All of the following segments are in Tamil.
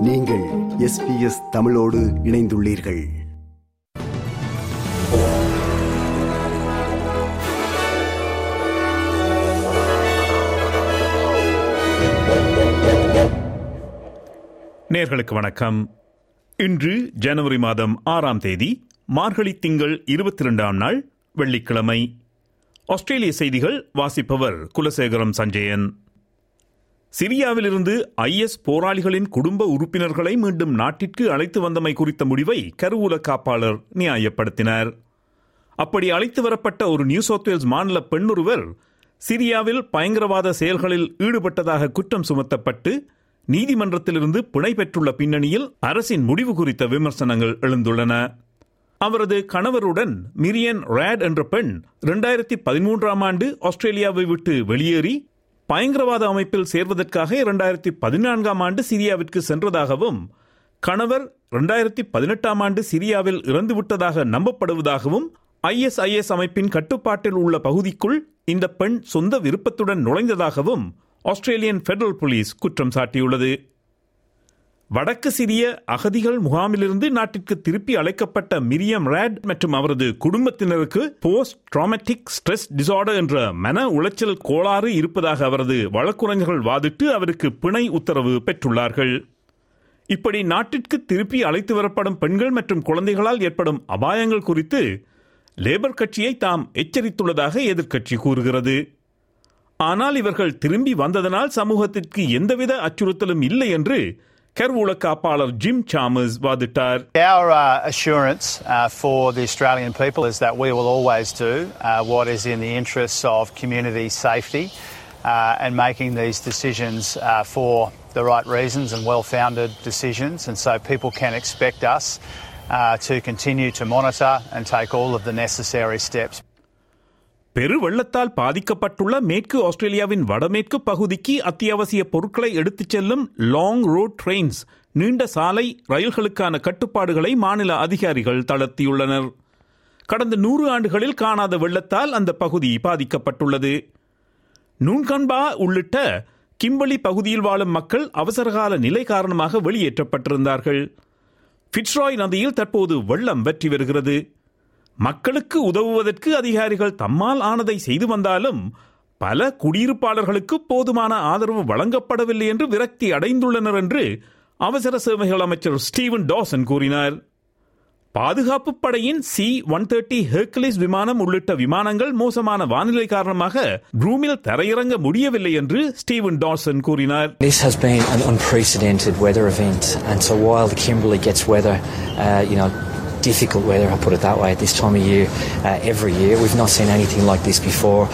நீங்கள் எஸ்பிஎஸ் தமிழோடு இணைந்துள்ளீர்கள். நேர்களுக்கு வணக்கம். இன்று ஜனவரி மாதம் ஆறாம் தேதி மார்கழி திங்கள் இருபத்தி இரண்டாம் நாள் வெள்ளிக்கிழமை. ஆஸ்திரேலிய செய்திகள் வாசிப்பவர் குலசேகரம் சஞ்சயன். சிரியாவிலிருந்து ஐஎஸ் போராளிகளின் குடும்ப உறுப்பினர்களை மீண்டும் நாட்டிற்கு அழைத்து வந்தமை குறித்த முடிவை கருவூல காப்பாளர் நியாயப்படுத்தினார். அப்படி அழைத்து வரப்பட்ட ஒரு நியூ சவுத்வேல்ஸ் மாநில பெண்ணொருவர் சிரியாவில் பயங்கரவாத செயல்களில் ஈடுபட்டதாக குற்றம் சுமத்தப்பட்டு நீதிமன்றத்திலிருந்து பிணை பெற்றுள்ள பின்னணியில் அரசின் முடிவு குறித்த விமர்சனங்கள் எழுந்துள்ளன. அவரது கணவருடன் மிரியன் ரேட் என்ற பெண் இரண்டாயிரத்தி பதிமூன்றாம் ஆண்டு ஆஸ்திரேலியாவை விட்டு வெளியேறி பயங்கரவாத அமைப்பில் சேர்வதற்காக இரண்டாயிரத்தி பதினான்காம் ஆண்டு சிரியாவிற்கு சென்றதாகவும் கணவர் இரண்டாயிரத்தி பதினெட்டாம் ஆண்டு சிரியாவில் இறந்துவிட்டதாக நம்பப்படுவதாகவும் ஐஎஸ்ஐஎஸ் அமைப்பின் கட்டுப்பாட்டில் உள்ள பகுதிக்குள் இந்த பெண் சொந்த விருப்பத்துடன் நுழைந்ததாகவும் ஆஸ்திரேலியன் பெடரல் போலீஸ் குற்றம் சாட்டியுள்ளது. வடக்கு சிரிய அகதிகள் முகாமிலிருந்து நாட்டிற்கு திருப்பி அழைக்கப்பட்ட மிரியம் ரேட் மற்றும் அவரது குடும்பத்தினருக்கு போஸ்ட் ட்ராமட்டிக் ஸ்ட்ரெஸ் டிசார்டர் என்ற மன உளைச்சல் கோளாறு இருப்பதாக அவரது வழக்குரைஞர்கள் வாதிட்டு அவருக்கு பிணை உத்தரவு பெற்றுள்ளார்கள். இப்படி நாட்டிற்கு திருப்பி அழைத்து வரப்படும் பெண்கள் மற்றும் குழந்தைகளால் ஏற்படும் அபாயங்கள் குறித்து லேபர் கட்சியை தாம் எச்சரித்துள்ளதாக எதிர்க்கட்சி கூறுகிறது. ஆனால் இவர்கள் திரும்பி வந்ததனால் சமூகத்திற்கு எந்தவித அச்சுறுத்தலும் இல்லை என்று கருவூல காப்பாளர் ஜிம் சாமஸ் வாதிட்டார் Our uh, assurance uh, for the Australian people is that we will always do uh, what is in the interests of community safety uh, and making these decisions uh, for the right reasons and well founded decisions. And so people can expect us uh, to continue to monitor and take all of the necessary steps. பெருவெள்ளத்தால் பாதிக்கப்பட்டுள்ள மேற்கு ஆஸ்திரேலியாவின் வடமேற்கு பகுதிக்கு அத்தியாவசிய பொருட்களை எடுத்துச் செல்லும் லாங் ரோட் ட்ரெயின்ஸ் நீண்ட சாலை ரயில்களுக்கான கட்டுப்பாடுகளை மாநில அதிகாரிகள் தளர்த்தியுள்ளனர். கடந்த நூறு ஆண்டுகளில் காணாத வெள்ளத்தால் அந்த பகுதி பாதிக்கப்பட்டுள்ளது. நூன்கன்பா உள்ளிட்ட கிம்பளி பகுதியில் வாழும் மக்கள் அவசரகால நிலை காரணமாக வெளியேற்றப்பட்டிருந்தார்கள். ஃபிட்ஸ்ராய் நதியில் தற்போது வெள்ளம் வெற்றி வருகிறது மக்களுக்கு உதவுவதற்கு அதிகாரிகள் தம்மால் ஆனதை செய்து வந்தாலும் பல குடியிருப்பாளர்களுக்கு போதுமான ஆதரவு வழங்கப்படவில்லை என்று விரக்தி அடைந்துள்ளனர் என்று அவசர சேவைகள் அமைச்சர் ஸ்டீவன் டாசன் கூறினார். பாதுகாப்பு படையின் சி ஒன் தேர்ட்டி ஹெர்குலிஸ் விமானம் உள்ளிட்ட விமானங்கள் மோசமான வானிலை காரணமாக ரூமில் தரையிறங்க முடியவில்லை என்று ஸ்டீவன் டாசன் கூறினார். This has been an unprecedented weather event, and so while the Kimberley gets weather, uh, you know, difficult weather, I'll put it that way, at this time of year uh, every year. We've not seen anything like this before.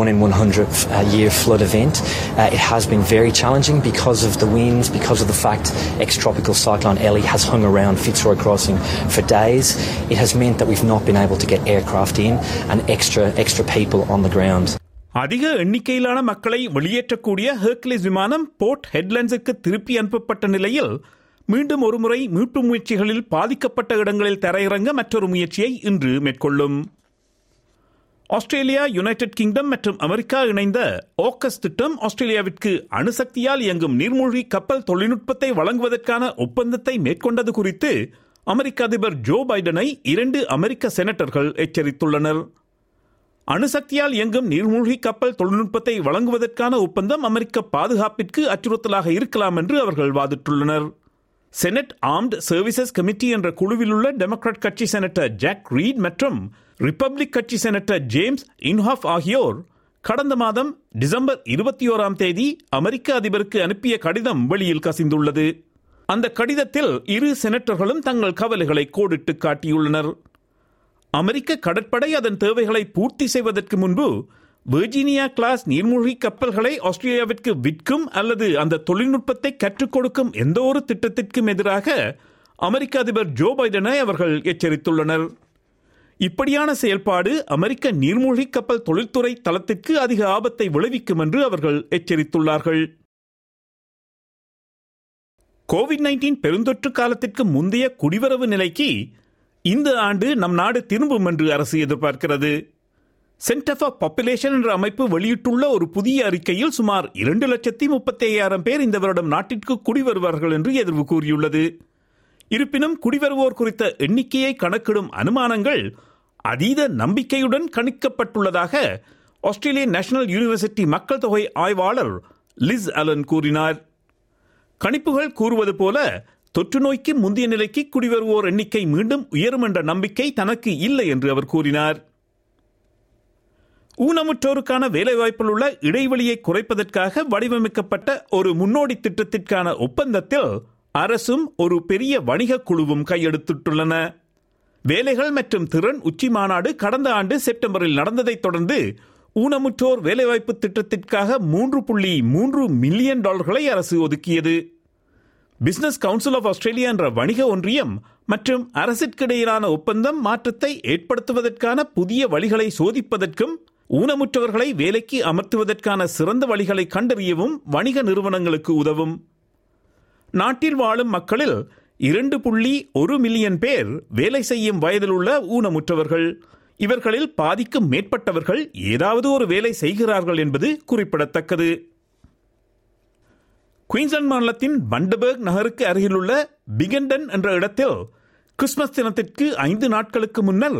One in 100 uh, year flood event. Uh, it has been very challenging because of the winds, because of the fact ex-tropical cyclone Ellie has hung around Fitzroy Crossing for days. It has meant that we've not been able to get aircraft in and extra extra people on the ground. அதிக எண்ணிக்கையிலான மக்களை வெளியேற்றக்கூடிய ஹெர்குலிஸ் விமானம் போர்ட் ஹெட்லண்ட்ஸுக்கு திருப்பி அனுப்பப்பட்ட நிலையில் மீண்டும் ஒருமுறை மீட்பு முயற்சிகளில் பாதிக்கப்பட்ட இடங்களில் தரையிறங்க மற்றொரு முயற்சியை இன்று மேற்கொள்ளும். ஆஸ்திரேலியா யுனைடெட் கிங்டம் மற்றும் அமெரிக்கா இணைந்த ஓக்கஸ் திட்டம் ஆஸ்திரேலியாவிற்கு அணுசக்தியால் இயங்கும் நீர்மூழ்கி கப்பல் தொழில்நுட்பத்தை வழங்குவதற்கான ஒப்பந்தத்தை மேற்கொண்டது குறித்து அமெரிக்க அதிபர் ஜோ பைடனை இரண்டு அமெரிக்க செனட்டர்கள் எச்சரித்துள்ளனர். அணுசக்தியால் இயங்கும் நீர்மூழ்கி கப்பல் தொழில்நுட்பத்தை வழங்குவதற்கான ஒப்பந்தம் அமெரிக்க பாதுகாப்பிற்கு அச்சுறுத்தலாக இருக்கலாம் என்று அவர்கள் வாதிட்டுள்ளனர். செனட் ஆர்ம்ட் சர்வீசஸ் கமிட்டி என்ற குழுவில் உள்ள டெமோக்ராட் கட்சி செனட்டர் ஜாக் ரீட் மற்றும் ரிப்பப்ளிக் கட்சி செனட்டர் ஜேம்ஸ் இன்ஹாஃப் ஆகியோர் கடந்த மாதம் டிசம்பர் இருபத்தி ஓராம் தேதி அமெரிக்க அதிபருக்கு அனுப்பிய கடிதம் வெளியில் கசிந்துள்ளது. அந்த கடிதத்தில் இரு செனட்டர்களும் தங்கள் கவலைகளை கோடிட்டு காட்டியுள்ளனர். அமெரிக்க கடற்படை அதன் தேவைகளை பூர்த்தி செய்வதற்கு முன்பு வெர்ஜீனியா கிளாஸ் நீர்மூழ்கி கப்பல்களை ஆஸ்திரேலியாவிற்கு விற்கும் அல்லது அந்த தொழில்நுட்பத்தை கற்றுக் கொடுக்கும் எந்த ஒரு திட்டத்திற்கும் எதிராக அமெரிக்க அதிபர் ஜோ பைடனை அவர்கள் எச்சரித்துள்ளனர். இப்படியான செயல்பாடு அமெரிக்க நீர்மூழ்கி கப்பல் தொழில்துறை தளத்திற்கு அதிக ஆபத்தை விளைவிக்கும் என்று அவர்கள் எச்சரித்துள்ளார்கள். கோவிட் நைன்டீன் பெருந்தொற்று காலத்திற்கு முந்தைய குடிவரவு நிலைக்கு இந்த ஆண்டு நம் நாடு திரும்பும் என்று அரசு எதிர்பார்க்கிறது. சென்டர் ஃபார் பாப்புலேஷன் என்ற அமைப்பு வெளியிட்டுள்ள ஒரு புதிய அறிக்கையில் சுமார் இரண்டு லட்சத்தி முப்பத்தி ஐயாயிரம் பேர் இந்த வருடம் நாட்டிற்கு குடிவருவார்கள் என்று எதிர்வு கூறியுள்ளது. இருப்பினும் குடிவருவோர் குறித்த எண்ணிக்கையை கணக்கிடும் அனுமானங்கள் அதீத நம்பிக்கையுடன் கணிக்கப்பட்டுள்ளதாக ஆஸ்திரேலிய நேஷனல் யூனிவர்சிட்டி மக்கள் தொகை ஆய்வாளர் லிஸ் அலன் கூறினார். கணிப்புகள் கூறுவது போல தொற்று நோய்க்கு முந்தைய நிலைக்கு குடிவருவோர் எண்ணிக்கை மீண்டும் உயரும் என்ற நம்பிக்கை தனக்கு இல்லை என்று அவர் கூறினார். ஊனமுற்றோருக்கான வேலைவாய்ப்பில் உள்ள இடைவெளியை குறைப்பதற்காக வடிவமைக்கப்பட்ட ஒரு முன்னோடி திட்டத்திற்கான ஒப்பந்தத்தில் அரசும் ஒரு பெரிய வணிக குழுவும் கையெழுத்திட்டுள்ளன. வேலைகள் மற்றும் திறன் உச்சி மாநாடு கடந்த ஆண்டு செப்டம்பரில் நடந்ததைத் தொடர்ந்து ஊனமுற்றோர் வேலைவாய்ப்பு திட்டத்திற்காக மூன்று புள்ளி மூன்று மில்லியன் டாலர்களை அரசு ஒதுக்கியது. பிசினஸ் கவுன்சில் ஆஃப் ஆஸ்திரேலியா என்ற வணிக ஒன்றியம் மற்றும் அரசிற்கிடையிலான ஒப்பந்தம் மாற்றத்தை ஏற்படுத்துவதற்கான புதிய வழிகளை சோதிப்பதற்கும் ஊனமுற்றவர்களை வேலைக்கு அமர்த்துவதற்கான சிறந்த வழிகளை கண்டறியவும் வணிக நிறுவனங்களுக்கு உதவும். நாட்டில் வாழும் மக்களில் இரண்டு புள்ளி ஒரு மில்லியன் பேர் வேலை செய்யும் வயதில் உள்ள ஊனமுற்றவர்கள். இவர்களில் பாதிக்கும் மேற்பட்டவர்கள் ஏதாவது ஒரு வேலை செய்கிறார்கள் என்பது குறிப்பிடத்தக்கது. குயின்ஸ்லாந்து மாநிலத்தின் பண்டபர்க் நகருக்கு அருகிலுள்ள பிகண்டன் என்ற இடத்தில் கிறிஸ்துமஸ் தினத்திற்கு ஐந்து நாட்களுக்கு முன்னர்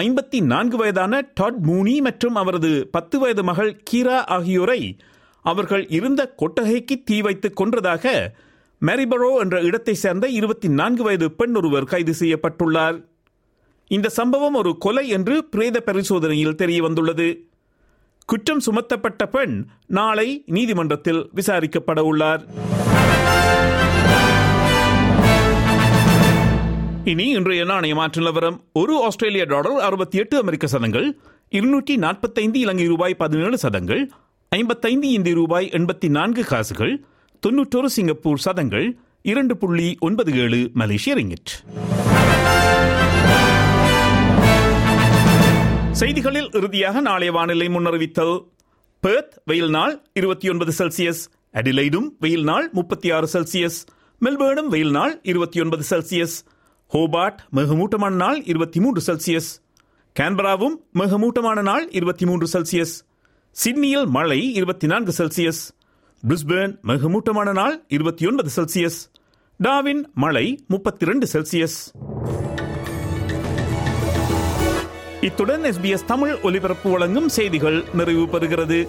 ஐம்பத்தி நான்கு வயதான டாட் மூனி மற்றும் அவரது பத்து வயது மகள் கீரா ஆகியோரை அவர்கள் இருந்த கொட்டகைக்கு தீ வைத்து கொன்றதாக மேரிபரோ என்ற இடத்தை சேர்ந்த இருபத்தி நான்கு வயது பெண் ஒருவர் கைது செய்யப்பட்டுள்ளார். இந்த சம்பவம் ஒரு கொலை என்று பிரேத பரிசோதனையில் தெரிய வந்துள்ளது. குற்றம் சுமத்தப்பட்ட பெண் நாளை நீதிமன்றத்தில் விசாரிக்கப்பட உள்ளார். இனி இன்றைய நாணய மாற்று நிலவரம். ஒரு ஆஸ்திரேலிய டாலர் அறுபத்தி எட்டு அமெரிக்க சதங்கள் இருநூற்றி நாற்பத்தைந்து இலங்கை ரூபாய் பதினேழு சதங்கள் ஐம்பத்தைந்து இந்திய ரூபாய் எண்பத்தி நான்கு காசுகள் தொன்னூற்றொரு சிங்கப்பூர் சதங்கள் இரண்டு புள்ளி ஒன்பது ஏழு மலேசிய ரிங்கிட். செய்திகளில் இறுதியாக நாளைய வானிலை முன்னறிவித்தல். பெர்த் வெயில் நாள் இருபத்தி ஒன்பது செல்சியஸ். அடிலைடும் வெயில் நாள் முப்பத்தி ஆறு செல்சியஸ். மெல்பேர்னும் வெயில் நாள் இருபத்தி ஒன்பது செல்சியஸ். ஹோபார்ட் மிகமூட்டமான நாள் இருபத்தி மூன்று செல்சியஸ். கேன்பராவும் மிகமூட்டமான நாள் இருபத்தி மூன்று செல்சியஸ். சிட்னியில் மழை இருபத்தி நான்கு செல்சியஸ். பிரிஸ்பேர்ன் மிகமூட்டமான நாள் இருபத்தி ஒன்பது செல்சியஸ். டாவின் மழை முப்பத்தி ரெண்டு செல்சியஸ். இத்துடன் எஸ்பிஎஸ் தமிழ் ஒலிபரப்பு வழங்கும் செய்திகள் நிறைவு பெறுகிறது